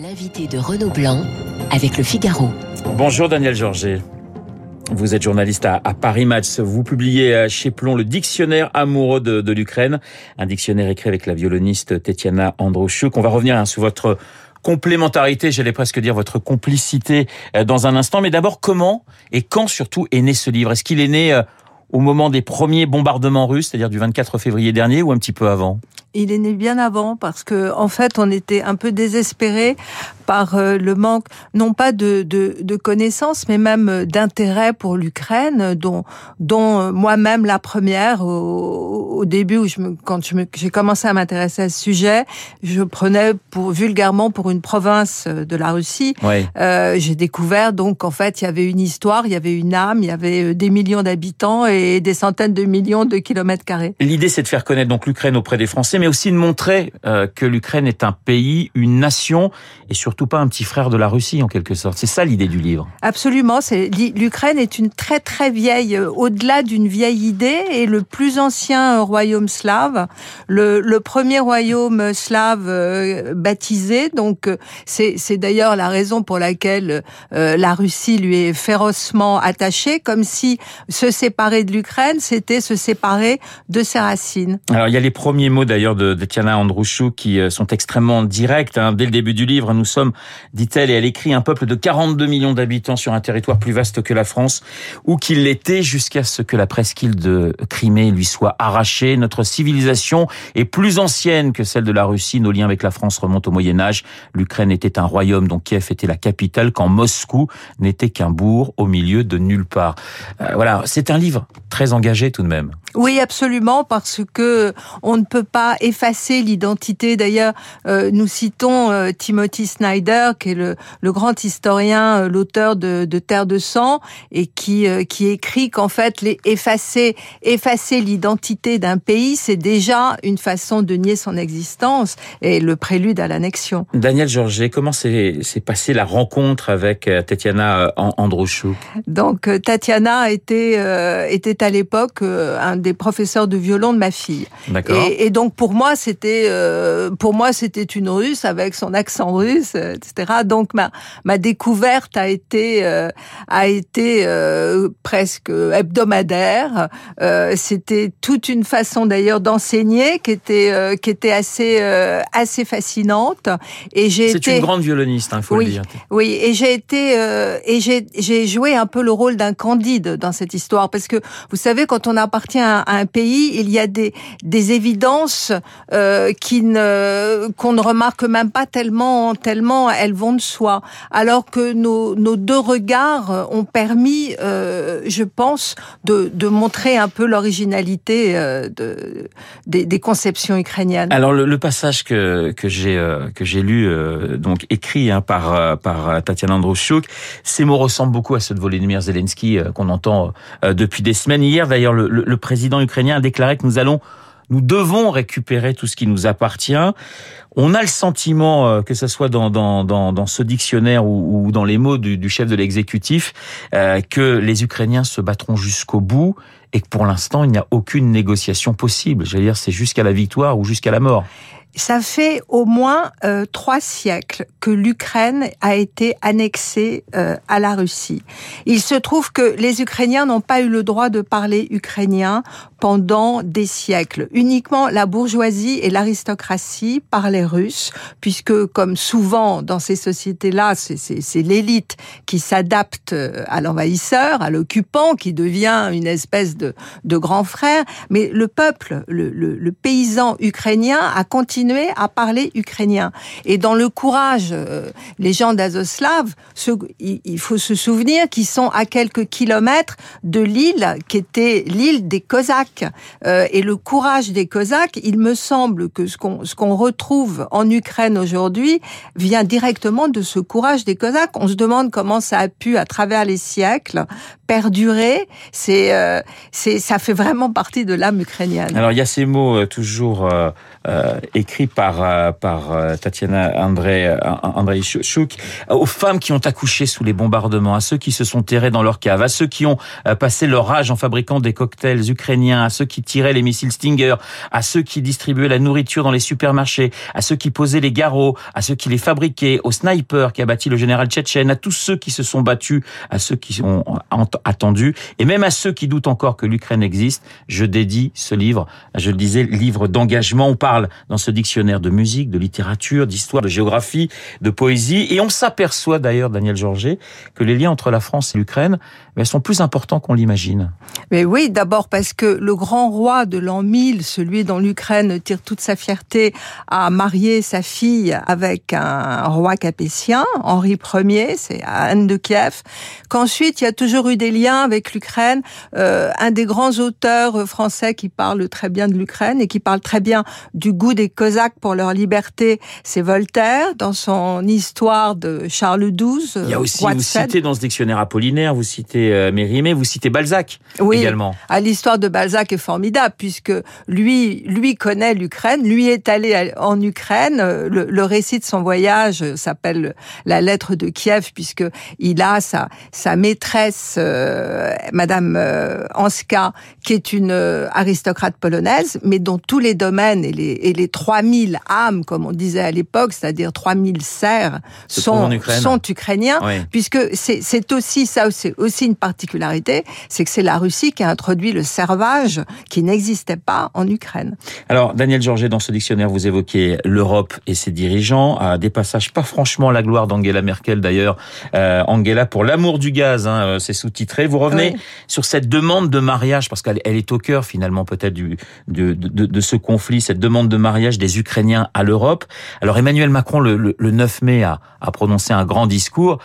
L'invité de Renaud Blanc avec le Figaro. Bonjour Daniel Georget. Vous êtes journaliste à, Paris Match. Vous publiez euh, chez Plomb le dictionnaire amoureux de, l'Ukraine, un dictionnaire écrit avec la violoniste Tetiana Androshuk. On va revenir hein, sur votre complémentarité, j'allais presque dire votre complicité euh, dans un instant. Mais d'abord, comment et quand surtout est né ce livre? Est-ce qu'il est né euh, au moment des premiers bombardements russes, c'est-à-dire du 24 février dernier, ou un petit peu avant? Il est né bien avant parce que en fait on était un peu désespéré par euh, le manque non pas de, de, de connaissances mais même d'intérêt pour l'Ukraine dont dont euh, moi-même la première au, au, début où je me, quand j'ai commencé à m'intéresser à ce sujet je prenais pour vulgairement pour une province de la Russie. Euh, j'ai découvert donc en fait il y avait une histoire il y avait une âme il y avait euh, des millions d'habitants et des centaines de millions de kilomètres carrés. L'idée c'est de faire connaître donc l'Ukraine auprès des Français mais aussi de montrer euh, que l'Ukraine est un pays, une nation, et surtout pas un petit frère de la Russie en quelque sorte. C'est ça l'idée du livre. Absolument. L'Ukraine est une très très vieille, euh, au-delà d'une vieille idée, et le plus ancien royaume slave, le, le premier royaume slave euh, baptisé. Donc c'est d'ailleurs la raison pour laquelle la Russie lui est férocement attachée, comme si se séparer de l'Ukraine, c'était se séparer de ses racines. Alors il y a les premiers mots d'ailleurs de, Tiana qui euh, sont extrêmement directs. Hein. Dès le début du livre, nous sommes, dit-elle, et elle écrit, un peuple de 42 millions d'habitants sur un territoire plus vaste que la France, ou qu'il l'était jusqu'à ce que la presqu'île de Crimée lui soit arrachée. Notre civilisation est plus ancienne que celle de la Russie. Nos liens avec la France remontent au Moyen Âge. L'Ukraine était un royaume dont Kiev était la capitale, quand Moscou n'était qu'un bourg au milieu de nulle part. Euh, voilà, c'est un livre très engagé tout de même. Oui, absolument, parce que on ne peut pas effacer l'identité. D'ailleurs, euh, nous citons euh, Timothy Snyder, qui est le, le grand historien, euh, l'auteur de, de, Terre de sang, et qui qui écrit qu'en fait, les effacer effacer l'identité d'un pays, c'est déjà une façon de nier son existence et le prélude à l'annexion. Daniel Georget, comment s'est passée la rencontre avec Tatiana Androuchou Donc, Tatiana était était à l'époque un des professeurs de violon de ma fille. Et, et, donc pour moi c'était euh, pour moi c'était une Russe avec son accent russe, etc. Donc ma ma découverte a été euh, a été euh, presque hebdomadaire. c'était toute une façon d'ailleurs d'enseigner qui était qui était assez assez fascinante. Et j'ai été. C'est une grande violoniste, il hein, faut oui, le dire. Oui, et j'ai été et j'ai j'ai joué un peu le rôle d'un candide dans cette histoire parce que vous savez quand on appartient à un, pays, il y a des, des évidences euh, qui ne qu'on ne remarque même pas tellement tellement elles vont de soi. Alors que nos, nos deux regards ont permis, euh, je pense, de, de montrer un peu l'originalité euh, de, des, des, conceptions ukrainiennes. Alors le, passage que que j'ai que j'ai lu donc écrit hein, par par Tatiana Androuchuk, ces mots ressemblent beaucoup à ceux de Volodymyr Zelensky qu'on entend depuis des semaines. Hier d'ailleurs le, le, le président ukrainien a déclaré que nous allons nous devons récupérer tout ce qui nous appartient. On a le sentiment, euh, que ce soit dans, ce dictionnaire ou, dans les mots du, chef de l'exécutif, euh, que les Ukrainiens se battront jusqu'au bout et que pour l'instant, il n'y a aucune négociation possible. J'allais dire, c'est jusqu'à la victoire ou jusqu'à la mort. Ça fait au moins euh, trois siècles que l'Ukraine a été annexée euh, à la Russie. Il se trouve que les Ukrainiens n'ont pas eu le droit de parler ukrainien pendant des siècles. Uniquement la bourgeoisie et l'aristocratie parlaient russe, puisque comme souvent dans ces sociétés-là, c'est l'élite qui s'adapte euh, à l'envahisseur, à l'occupant, qui devient une espèce de, grand frère. Mais le peuple, le, le, le paysan ukrainien a continué à parler ukrainien. Et dans le courage, euh, les gens d'Azoslav, il faut se souvenir qu'ils sont à quelques kilomètres de l'île qui était l'île des Cosaques. Euh, et le courage des Cosaques, il me semble que ce qu'on qu'on retrouve en Ukraine aujourd'hui vient directement de ce courage des Cosaques. On se demande comment ça a pu, à travers les siècles, perdurer. C'est, euh, c'est, ça fait vraiment partie de l'âme ukrainienne. Alors il y a ces mots euh, toujours euh, écrits par par Tatiana Andrei Chouk aux femmes qui ont accouché sous les bombardements, à ceux qui se sont terrés dans leur cave, à ceux qui ont passé leur âge en fabriquant des cocktails ukrainiens, à ceux qui tiraient les missiles Stinger, à ceux qui distribuaient la nourriture dans les supermarchés, à ceux qui posaient les garrots, à ceux qui les fabriquaient, au sniper qui a bâti le général tchétchène, à tous ceux qui se sont battus, à ceux qui ont attendu, et même à ceux qui doutent encore que l'Ukraine existe, je dédie ce livre, je le disais, livre d'engagement. On parle dans ce dictionnaire de musique, de littérature, d'histoire, de géographie, de poésie, et on s'aperçoit d'ailleurs, Daniel Georget, que les liens entre la France et l'Ukraine mais sont plus importants qu'on l'imagine. Mais oui, d'abord parce que le grand roi de l'an 1000, celui dont l'Ukraine tire toute sa fierté, a marié sa fille avec un roi capétien, Henri Ier, c'est Anne de Kiev. Qu'ensuite, il y a toujours eu des liens avec l'Ukraine. Euh, un des grands auteurs français qui parle très bien de l'Ukraine et qui parle très bien du goût des Cosaques pour leur liberté, c'est Voltaire, dans son histoire de Charles XII. Il y a aussi, vous citez dans ce dictionnaire apollinaire, vous citez euh, Mérimée, vous citez Balzac oui, également. Ah, l'histoire de Balzac est formidable puisque lui, lui connaît l'Ukraine, lui est allé en Ukraine. Le, récit de son voyage s'appelle La lettre de Kiev puisque il a sa, sa maîtresse, euh, Madame euh, Anska, qui est une euh, aristocrate polonaise, mais dont tous les domaines et les, et les 3000 âmes, comme on disait à l'époque, c'est-à-dire 3000 serfs, sont, sont ukrainiens, puisque c'est aussi ça, c'est aussi une particularité, c'est que c'est la Russie qui a introduit le servage qui n'existait pas en Ukraine. Alors, Daniel Georget, dans ce dictionnaire, vous évoquez l'Europe et ses dirigeants, à des passages pas franchement la gloire d'Angela Merkel d'ailleurs. Euh, Angela, pour l'amour du gaz, hein, c'est sous-titré. Vous revenez sur cette demande de mariage, parce qu'elle est au cœur finalement peut-être du de, de, de, ce conflit, cette demande de mariage des Ukrainiens à l'Europe. Alors Emmanuel Macron, le, le, le 9 mai, a, a prononcé un grand discours.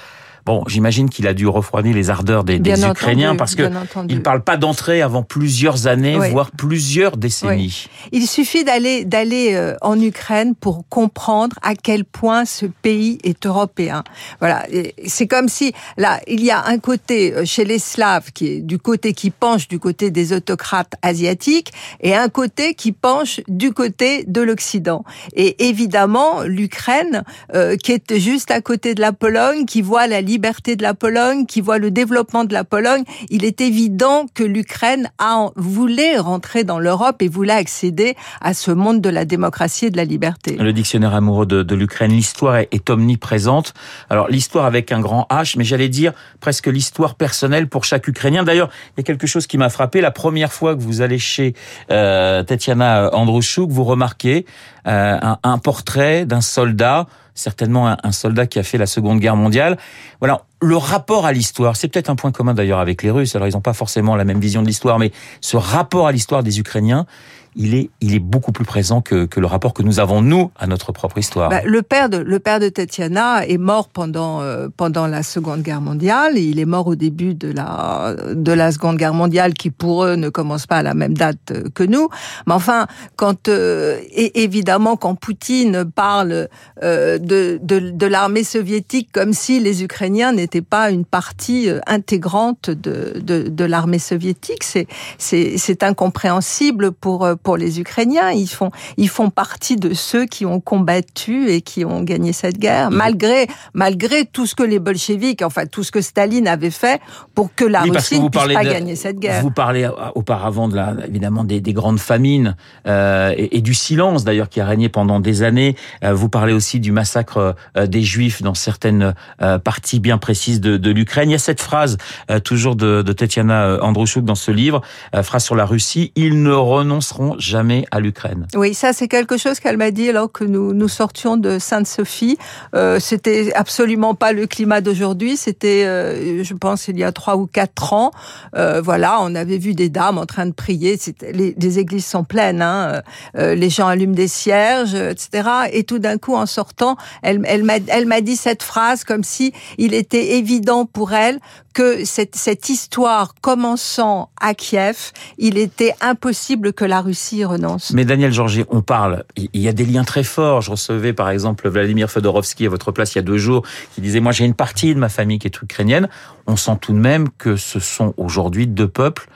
Bon, j'imagine qu'il a dû refroidir les ardeurs des, des Ukrainiens parce que il parle pas d'entrer avant plusieurs années, voire plusieurs décennies. Il suffit d'aller d'aller euh, en Ukraine pour comprendre à quel point ce pays est européen. Voilà, c'est comme si là il y a un côté euh, chez les Slaves qui est du côté qui penche du côté des autocrates asiatiques et un côté qui penche du côté de l'Occident. Et évidemment, l'Ukraine euh, qui est juste à côté de la Pologne, qui voit la liberté de la Pologne, qui voit le développement de la Pologne, il est évident que l'Ukraine a voulait rentrer dans l'Europe et voulait accéder à ce monde de la démocratie et de la liberté. Le dictionnaire amoureux de, l'Ukraine, l'histoire est, omniprésente. Alors l'histoire avec un grand H, mais j'allais dire presque l'histoire personnelle pour chaque Ukrainien. D'ailleurs, il y a quelque chose qui m'a frappé. La première fois que vous allez chez euh, Tatiana Androuchouk, vous remarquez euh, un portrait d'un soldat certainement un, soldat qui a fait la Seconde Guerre mondiale. Voilà, le rapport à l'histoire, c'est peut-être un point commun d'ailleurs avec les Russes. Alors ils n'ont pas forcément la même vision de l'histoire, mais ce rapport à l'histoire des Ukrainiens, il est, il est beaucoup plus présent que, le rapport que nous avons nous à notre propre histoire. Bah, le père de le père de Tatiana est mort pendant euh, pendant la Seconde Guerre mondiale. il est mort au début de la de la Seconde Guerre mondiale, qui pour eux ne commence pas à la même date euh, que nous. Mais enfin, quand euh, et évidemment quand Poutine parle de de, l'armée soviétique comme si les Ukrainiens n'étaient pas une partie intégrante de de, l'armée soviétique, c'est incompréhensible pour les Ukrainiens. Ils font, ils font partie de ceux qui ont combattu et qui ont gagné cette guerre, mmh. malgré, malgré tout ce que les bolcheviks, enfin tout ce que Staline avait fait pour que la Russie ne puisse pas gagner cette guerre. Vous parlez auparavant de la, évidemment des, des grandes famines euh, et, et, du silence d'ailleurs qui a régné pendant des années. Euh, vous parlez aussi du massacre euh, des Juifs dans certaines euh, parties bien précises de, de l'Ukraine. Il y a cette phrase euh, toujours de, de Tetiana dans ce livre, phrase sur la Russie ils ne renonceront jamais à l'Ukraine. Oui, ça c'est quelque chose qu'elle m'a dit alors que nous sortions de Sainte-Sophie. Euh, c'était absolument pas le climat d'aujourd'hui. C'était, euh, je pense, il y a trois ou quatre ans. Euh, voilà, on avait vu des dames en train de prier. Les, églises sont pleines. Hein. Euh, les gens allument des cierges, etc. Et tout d'un coup, en sortant, elle, m'a, dit cette phrase comme si il était évident pour elle que cette histoire commençant à Kiev, il était impossible que la Russie Mais Daniel Georgier, on parle, il y a des liens très forts. Je recevais par exemple Vladimir Fedorovski à votre place il y a deux jours, qui disait, moi j'ai une partie de ma famille qui est ukrainienne. On sent tout de même que ce sont aujourd'hui deux peuples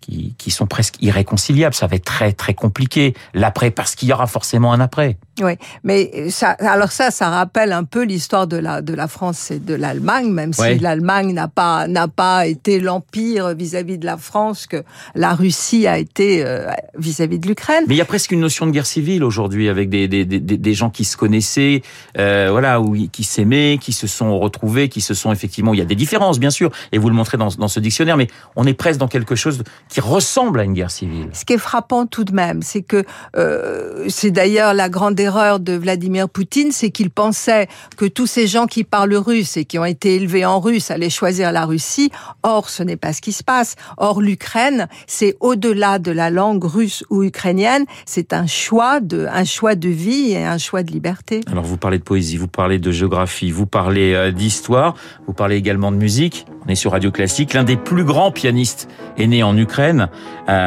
qui, qui sont presque irréconciliables. Ça va être très très compliqué l'après parce qu'il y aura forcément un après. Oui, mais ça, alors ça, ça rappelle un peu l'histoire de la de la France et de l'Allemagne, même si l'Allemagne n'a pas n'a pas été l'empire vis-à-vis de la France que la Russie a été euh, vis-à-vis de l'Ukraine. Mais il y a presque une notion de guerre civile aujourd'hui avec des, des, des, des, gens qui se connaissaient, euh, voilà, ou qui s'aimaient, qui se sont retrouvés, qui se sont effectivement. Il y a des différences, bien sûr, et vous le montrez dans, dans ce dictionnaire, mais on est presque dans quelque chose qui ressemble à une guerre civile. Ce qui est frappant tout de même, c'est que euh, c'est d'ailleurs la grande erreur de Vladimir Poutine, c'est qu'il pensait que tous ces gens qui parlent russe et qui ont été élevés en russe allaient choisir la Russie. Or, ce n'est pas ce qui se passe. Or, l'Ukraine, c'est au-delà de la langue russe ou ukrainienne, c'est un choix de, un choix de vie et un choix de liberté. Alors, vous parlez de poésie, vous parlez de géographie, vous parlez euh, d'histoire, vous parlez également de musique. On est sur Radio Classique. L'un des plus grands pianistes est né en Ukraine,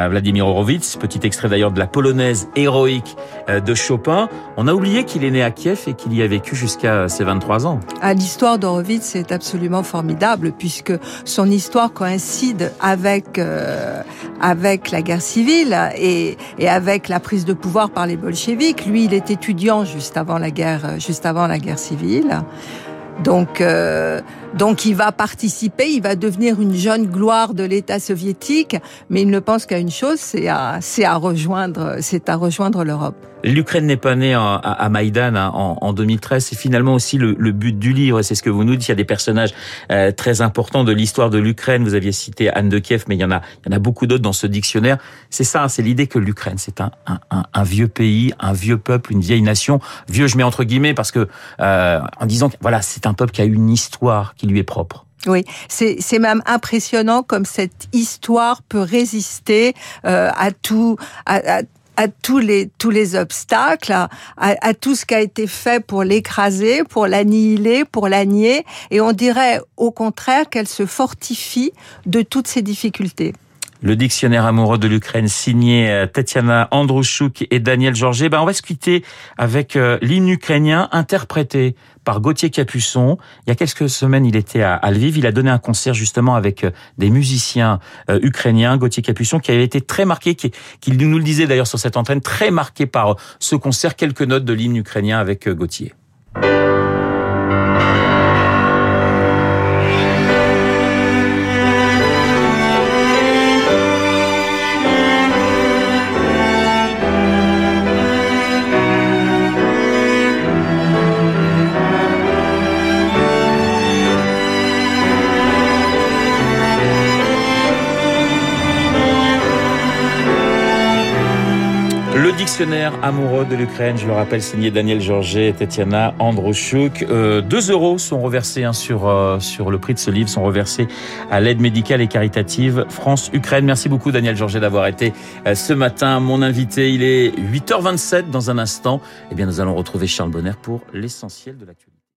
Vladimir Horowitz. Petit extrait d'ailleurs de la polonaise héroïque euh, de Chopin. On a oublié qu'il est né à Kiev et qu'il y a vécu jusqu'à ses 23 ans. Ah, l'histoire d'Horowitz est absolument formidable puisque son histoire coïncide avec euh, avec la guerre civile et, et avec la prise de pouvoir par les bolcheviks. Lui, il est étudiant juste avant la guerre, juste avant la guerre civile. Donc, euh, donc il va participer, il va devenir une jeune gloire de l'État soviétique, mais il ne pense qu'à une chose, c'est à, c'est à rejoindre, c'est à rejoindre l'Europe. L'Ukraine n'est pas née à Maïdan hein, en 2013. C'est finalement aussi le, but du livre. C'est ce que vous nous dites. Il y a des personnages euh, très importants de l'histoire de l'Ukraine. Vous aviez cité Anne de Kiev, mais il y en a, il y en a beaucoup d'autres dans ce dictionnaire. C'est ça, c'est l'idée que l'Ukraine, c'est un, vieux pays, un vieux peuple, une vieille nation. Vieux, je mets entre guillemets parce que euh, en disant que voilà, c'est un peuple qui a une histoire qui lui est propre. Oui, c'est même impressionnant comme cette histoire peut résister euh, à tout, à, à tous les tous les obstacles, à, à tout ce qui a été fait pour l'écraser, pour l'annihiler, pour la nier, et on dirait au contraire qu'elle se fortifie de toutes ces difficultés. Le dictionnaire amoureux de l'Ukraine signé euh, Tatiana Androuchouk et Daniel Georget. Ben, on va se quitter avec euh, l'hymne ukrainien interprété par Gauthier Capuçon. Il y a quelques semaines, il était à Lviv. Il a donné un concert justement avec euh, des musiciens euh, ukrainiens. Gauthier Capuçon qui avait été très marqué, qui, nous le disait d'ailleurs sur cette antenne, très marqué par ce concert. Quelques notes de l'hymne ukrainien avec euh, Gauthier. dictionnaire amoureux de l'Ukraine, je le rappelle, signé Daniel Georget et Tetiana Androshuk. Euh, 2 euros sont reversés hein, sur, euh, sur le prix de ce livre, sont reversés à l'aide médicale et caritative France-Ukraine. Merci beaucoup Daniel Georget d'avoir été euh, ce matin mon invité. Il est 8h27 dans un instant. Eh bien, nous allons retrouver Charles Bonner pour l'essentiel de l'actualité.